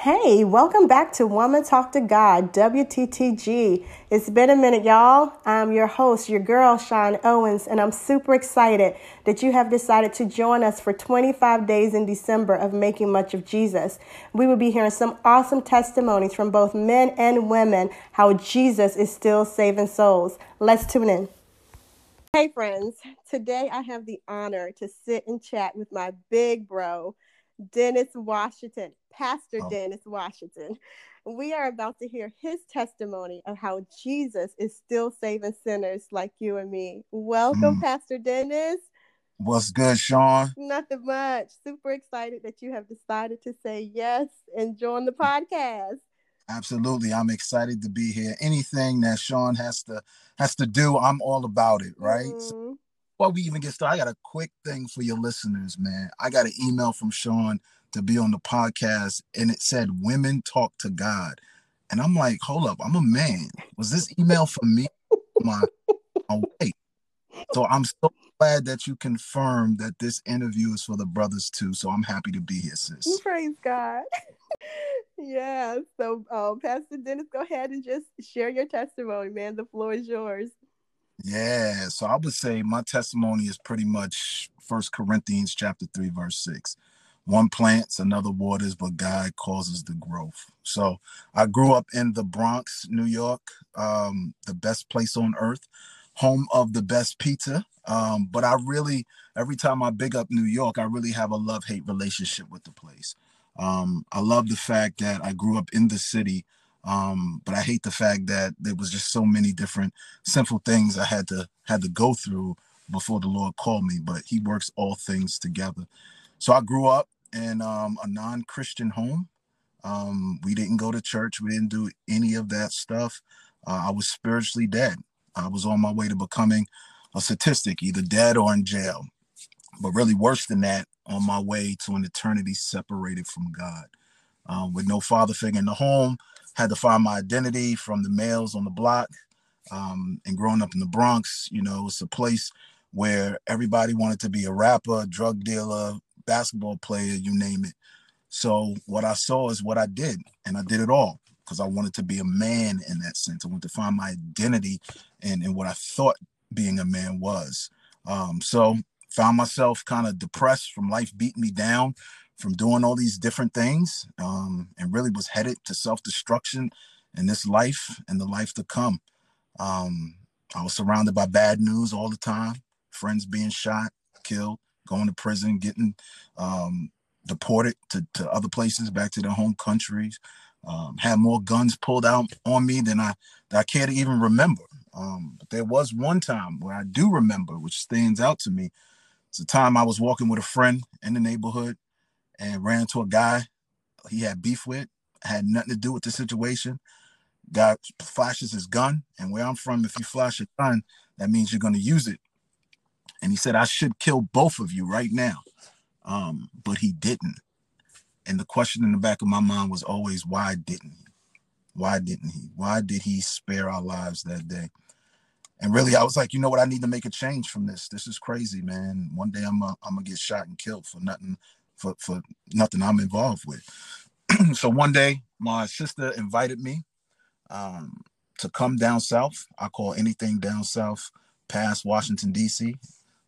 Hey, welcome back to Woman Talk to God, WTTG. It's been a minute, y'all. I'm your host, your girl, Sean Owens, and I'm super excited that you have decided to join us for 25 days in December of Making Much of Jesus. We will be hearing some awesome testimonies from both men and women how Jesus is still saving souls. Let's tune in. Hey, friends. Today I have the honor to sit and chat with my big bro, Dennis Washington. Pastor oh. Dennis Washington. We are about to hear his testimony of how Jesus is still saving sinners like you and me. Welcome, mm. Pastor Dennis. What's good, Sean? Nothing much. Super excited that you have decided to say yes and join the podcast. Absolutely. I'm excited to be here. Anything that Sean has to has to do, I'm all about it, right? Mm-hmm. So, before we even get started, I got a quick thing for your listeners, man. I got an email from Sean to be on the podcast and it said women talk to God. And I'm like, hold up, I'm a man. Was this email for me? My, my wife. So I'm so glad that you confirmed that this interview is for the brothers too. So I'm happy to be here, sis. Praise God. yeah. So um, Pastor Dennis, go ahead and just share your testimony, man. The floor is yours. Yeah. So I would say my testimony is pretty much First Corinthians chapter 3, verse 6 one plants, another waters, but God causes the growth. So I grew up in the Bronx, New York, um, the best place on earth, home of the best pizza. Um, but I really, every time I big up New York, I really have a love hate relationship with the place. Um, I love the fact that I grew up in the city, um, but I hate the fact that there was just so many different sinful things I had to had to go through before the Lord called me. But He works all things together. So I grew up in um, a non-Christian home. Um, we didn't go to church. We didn't do any of that stuff. Uh, I was spiritually dead. I was on my way to becoming a statistic, either dead or in jail. But really, worse than that, on my way to an eternity separated from God. Um, with no father figure in the home, had to find my identity from the males on the block. Um, and growing up in the Bronx, you know, it's a place where everybody wanted to be a rapper, drug dealer, basketball player, you name it. So what I saw is what I did, and I did it all because I wanted to be a man in that sense. I wanted to find my identity and, and what I thought being a man was. Um, so found myself kind of depressed from life beating me down from doing all these different things um, and really was headed to self-destruction in this life and the life to come. Um, I was surrounded by bad news all the time, friends being shot, killed, going to prison, getting um, deported to, to other places, back to their home countries. Um, had more guns pulled out on me than I that I care to even remember. Um, but there was one time where I do remember, which stands out to me. It's a time I was walking with a friend in the neighborhood and ran into a guy he had beef with, had nothing to do with the situation. Guy flashes his gun, and where I'm from, if you flash a gun, that means you're going to use it and he said, I should kill both of you right now. Um, but he didn't. And the question in the back of my mind was always, why didn't he? Why didn't he? Why did he spare our lives that day? And really, I was like, you know what? I need to make a change from this. This is crazy, man. One day I'm, I'm gonna get shot and killed for nothing, for for nothing I'm involved with. so one day, my sister invited me um, to come down south. I call anything down south past Washington D.C.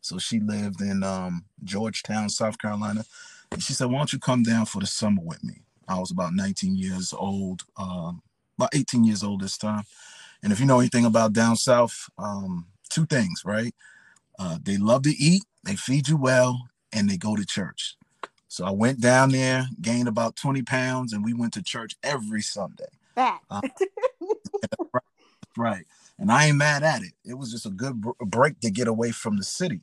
So she lived in um, Georgetown, South Carolina. And she said, Why don't you come down for the summer with me? I was about 19 years old, um, about 18 years old this time. And if you know anything about down south, um, two things, right? Uh, they love to eat, they feed you well, and they go to church. So I went down there, gained about 20 pounds, and we went to church every Sunday. Uh, right, right and I ain't mad at it. It was just a good break to get away from the city.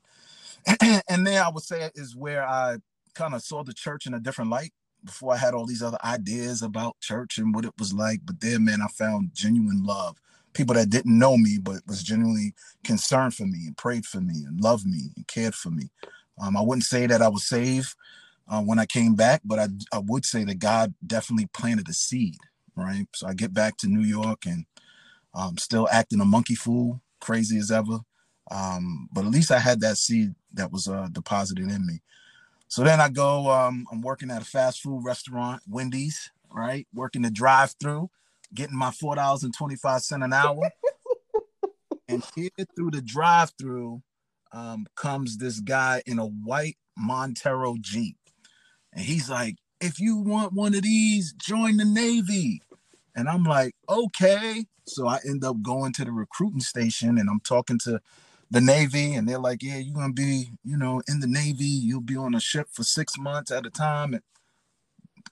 and then I would say is where I kind of saw the church in a different light. Before I had all these other ideas about church and what it was like, but then, man, I found genuine love. People that didn't know me, but was genuinely concerned for me and prayed for me and loved me and cared for me. Um, I wouldn't say that I was saved uh, when I came back, but I, I would say that God definitely planted a seed, right? So I get back to New York and um, still acting a monkey fool, crazy as ever. Um, but at least I had that seed that was uh, deposited in me. So then I go, um, I'm working at a fast food restaurant, Wendy's, right? Working the drive-through, getting my four dollars and twenty-five cent an hour. and here through the drive-through um, comes this guy in a white Montero Jeep. And he's like, if you want one of these, join the Navy. And I'm like, okay. So I end up going to the recruiting station and I'm talking to the Navy, and they're like, yeah, you're gonna be, you know, in the Navy, you'll be on a ship for six months at a time. And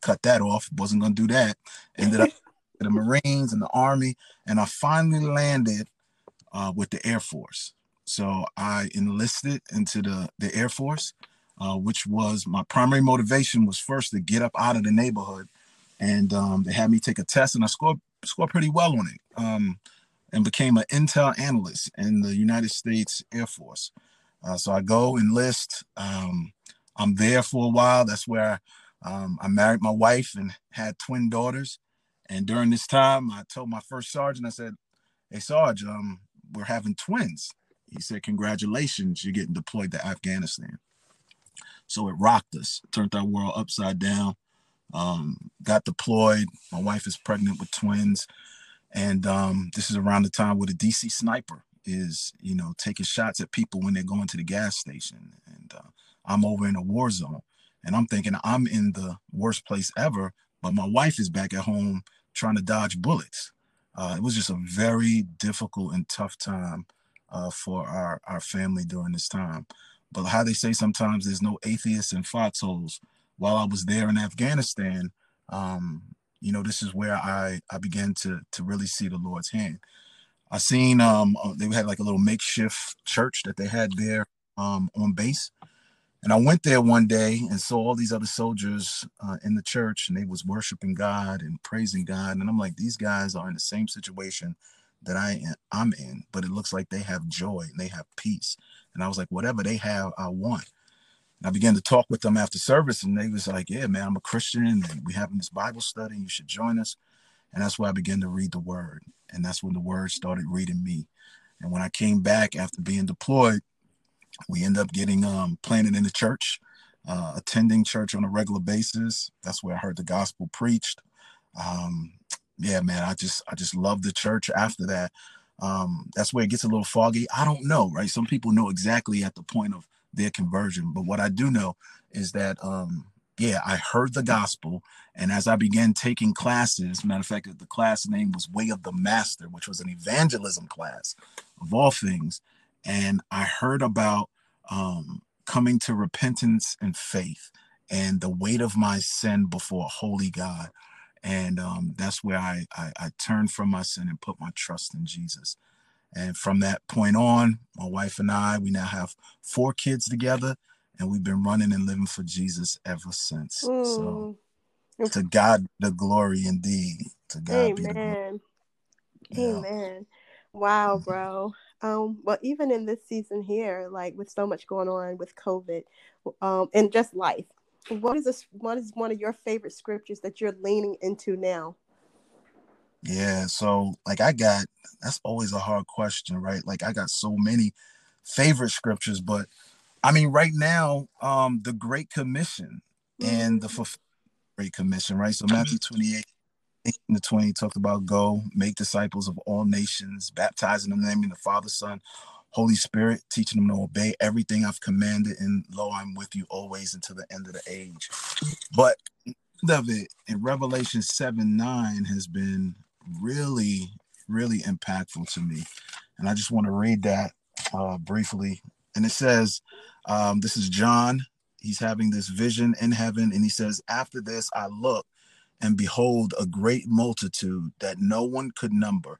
cut that off, wasn't gonna do that. Ended up the Marines and the Army, and I finally landed uh, with the Air Force. So I enlisted into the, the Air Force, uh, which was my primary motivation was first to get up out of the neighborhood. And um, they had me take a test and I scored, scored pretty well on it um, and became an intel analyst in the United States Air Force. Uh, so I go enlist. Um, I'm there for a while. That's where um, I married my wife and had twin daughters. And during this time, I told my first sergeant, I said, Hey, Sarge, um, we're having twins. He said, Congratulations, you're getting deployed to Afghanistan. So it rocked us, turned our world upside down. Um, got deployed. My wife is pregnant with twins. And um, this is around the time where the DC sniper is, you know, taking shots at people when they're going to the gas station. And uh, I'm over in a war zone. And I'm thinking I'm in the worst place ever, but my wife is back at home trying to dodge bullets. Uh, it was just a very difficult and tough time uh, for our, our family during this time. But how they say sometimes there's no atheists in foxholes. While I was there in Afghanistan, um, you know, this is where I, I began to, to really see the Lord's hand. I seen um, uh, they had like a little makeshift church that they had there um, on base. And I went there one day and saw all these other soldiers uh, in the church and they was worshiping God and praising God. And I'm like, these guys are in the same situation that I am, I'm in, but it looks like they have joy and they have peace. And I was like, whatever they have, I want. And I began to talk with them after service, and they was like, yeah, man, I'm a Christian, and we having this Bible study. You should join us. And that's where I began to read the Word, and that's when the Word started reading me. And when I came back after being deployed, we end up getting um, planted in the church, uh, attending church on a regular basis. That's where I heard the gospel preached. Um, yeah, man, I just I just love the church after that. Um, that's where it gets a little foggy. I don't know, right? Some people know exactly at the point of their conversion, but what I do know is that um, yeah, I heard the gospel, and as I began taking classes, matter of fact, the class name was Way of the Master, which was an evangelism class of all things, and I heard about um, coming to repentance and faith and the weight of my sin before a holy God and um, that's where I, I, I turned from my sin and put my trust in Jesus. And from that point on, my wife and I, we now have four kids together, and we've been running and living for Jesus ever since. Mm. So, to God the glory indeed. To God Amen. be the glory. Amen. Wow, mm-hmm. bro. Um, well, even in this season here, like with so much going on with COVID, um, and just life, what is this what is one of your favorite scriptures that you're leaning into now? Yeah so like i got that's always a hard question right? Like i got so many favorite scriptures but i mean right now um the great commission mm-hmm. and the great commission right? So matthew 28 18 to 20 talked about go make disciples of all nations baptizing them in the name of the father son Holy Spirit, teaching them to obey everything I've commanded, and lo, I'm with you always until the end of the age. But of it in Revelation 7 9 has been really, really impactful to me. And I just want to read that uh, briefly. And it says, um, This is John. He's having this vision in heaven, and he says, After this, I look, and behold, a great multitude that no one could number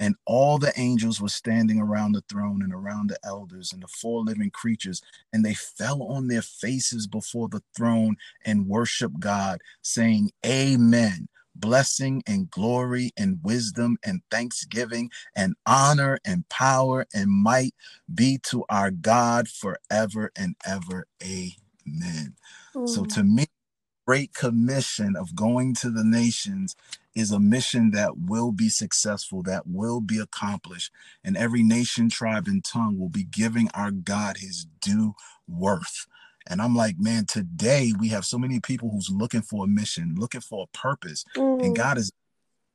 And all the angels were standing around the throne and around the elders and the four living creatures, and they fell on their faces before the throne and worshiped God, saying, Amen. blessing and glory and wisdom and thanksgiving and honor and power and might be to our God forever and ever. Amen. Mm. So to me, great commission of going to the nations is a mission that will be successful, that will be accomplished, and every nation, tribe, and tongue will be giving our God his due worth. And I'm like, man, today we have so many people who's looking for a mission, looking for a purpose, mm. and God is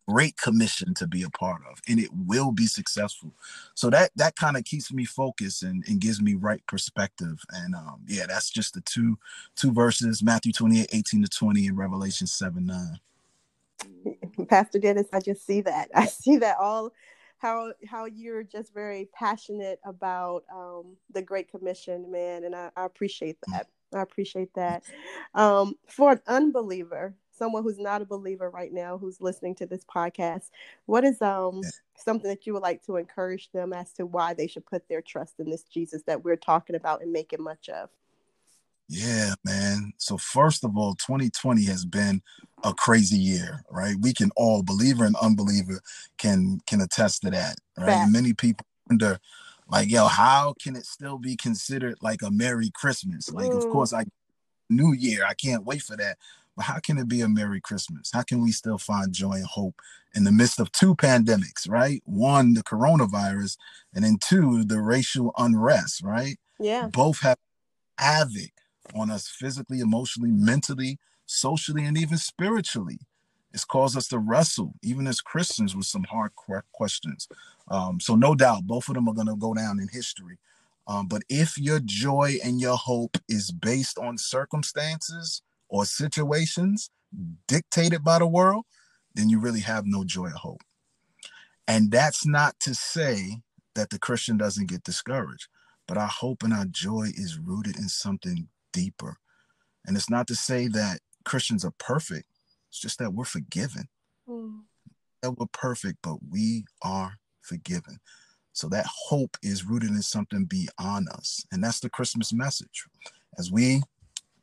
great commission to be a part of and it will be successful so that that kind of keeps me focused and, and gives me right perspective and um yeah that's just the two two verses matthew 28 18 to 20 and revelation 7 9 Pastor Dennis, I just see that. I see that all how how you're just very passionate about um, the Great Commission, man, and I, I appreciate that. I appreciate that. Um, for an unbeliever, someone who's not a believer right now, who's listening to this podcast, what is um something that you would like to encourage them as to why they should put their trust in this Jesus that we're talking about and making much of? Yeah, man. So first of all, 2020 has been a crazy year, right? We can all, believer and unbeliever, can can attest to that, right? Many people wonder, like, yo, how can it still be considered like a Merry Christmas? Like, mm. of course, I New Year, I can't wait for that. But how can it be a Merry Christmas? How can we still find joy and hope in the midst of two pandemics, right? One, the coronavirus, and then two, the racial unrest, right? Yeah. Both have havoc on us physically, emotionally, mentally, socially, and even spiritually. It's caused us to wrestle, even as Christians, with some hard questions. Um, so, no doubt, both of them are going to go down in history. Um, but if your joy and your hope is based on circumstances or situations dictated by the world, then you really have no joy or hope. And that's not to say that the Christian doesn't get discouraged, but our hope and our joy is rooted in something deeper. And it's not to say that Christians are perfect, it's just that we're forgiven. Mm. That we're perfect, but we are forgiven. So that hope is rooted in something beyond us. And that's the Christmas message. As we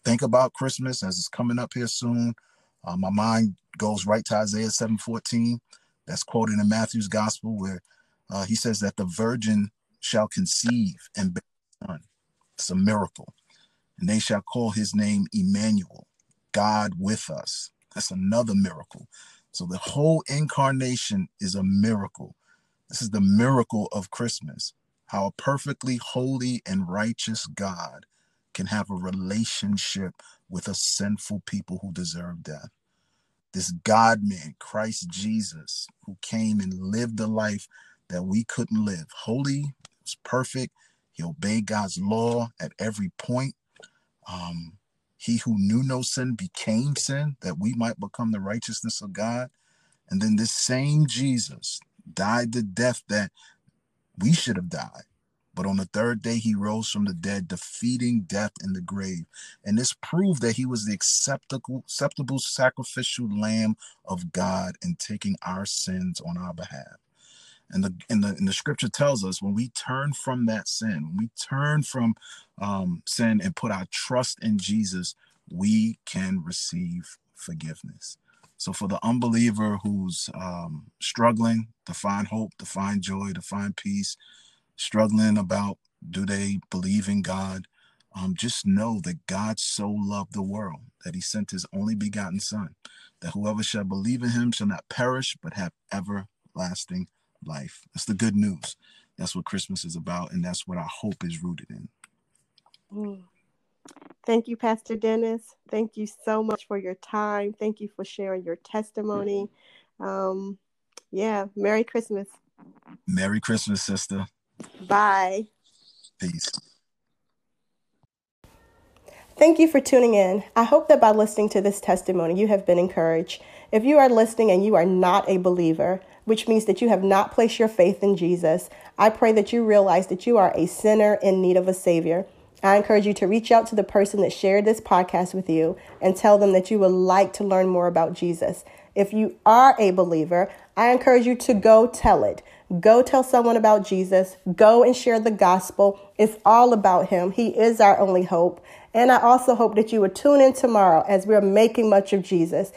think about Christmas, as it's coming up here soon, uh, my mind goes right to Isaiah 7:14. That's quoted in Matthew's gospel, where uh, he says that the virgin shall conceive and bear a son. It's a miracle and they shall call his name Emmanuel, God with us. That's another miracle. So the whole incarnation is a miracle. This is the miracle of Christmas. How a perfectly holy and righteous God can have a relationship with a sinful people who deserve death. This God man, Christ Jesus, who came and lived the life that we couldn't live. Holy, was perfect. He obeyed God's law at every point. Um, he who knew no sin became sin that we might become the righteousness of God. And then this same Jesus died the death that we should have died. But on the third day, he rose from the dead, defeating death in the grave. And this proved that he was the acceptable, acceptable sacrificial lamb of God and taking our sins on our behalf. And the, and the and the scripture tells us when we turn from that sin, when we turn from um, sin and put our trust in Jesus, we can receive forgiveness. So for the unbeliever who's um, struggling to find hope, to find joy, to find peace, struggling about do they believe in God, um, just know that God so loved the world that he sent his only begotten Son, that whoever shall believe in him shall not perish but have everlasting life. That's the good news. That's what Christmas is about, and that's what our hope is rooted in. Mm. Thank you, Pastor Dennis. Thank you so much for your time. Thank you for sharing your testimony. Um, yeah, Merry Christmas. Merry Christmas, sister. Bye. Peace. Thank you for tuning in. I hope that by listening to this testimony, you have been encouraged. If you are listening and you are not a believer, which means that you have not placed your faith in Jesus, I pray that you realize that you are a sinner in need of a Savior. I encourage you to reach out to the person that shared this podcast with you and tell them that you would like to learn more about Jesus. If you are a believer, I encourage you to go tell it. Go tell someone about Jesus. Go and share the gospel. It's all about Him. He is our only hope. And I also hope that you would tune in tomorrow as we're making much of Jesus.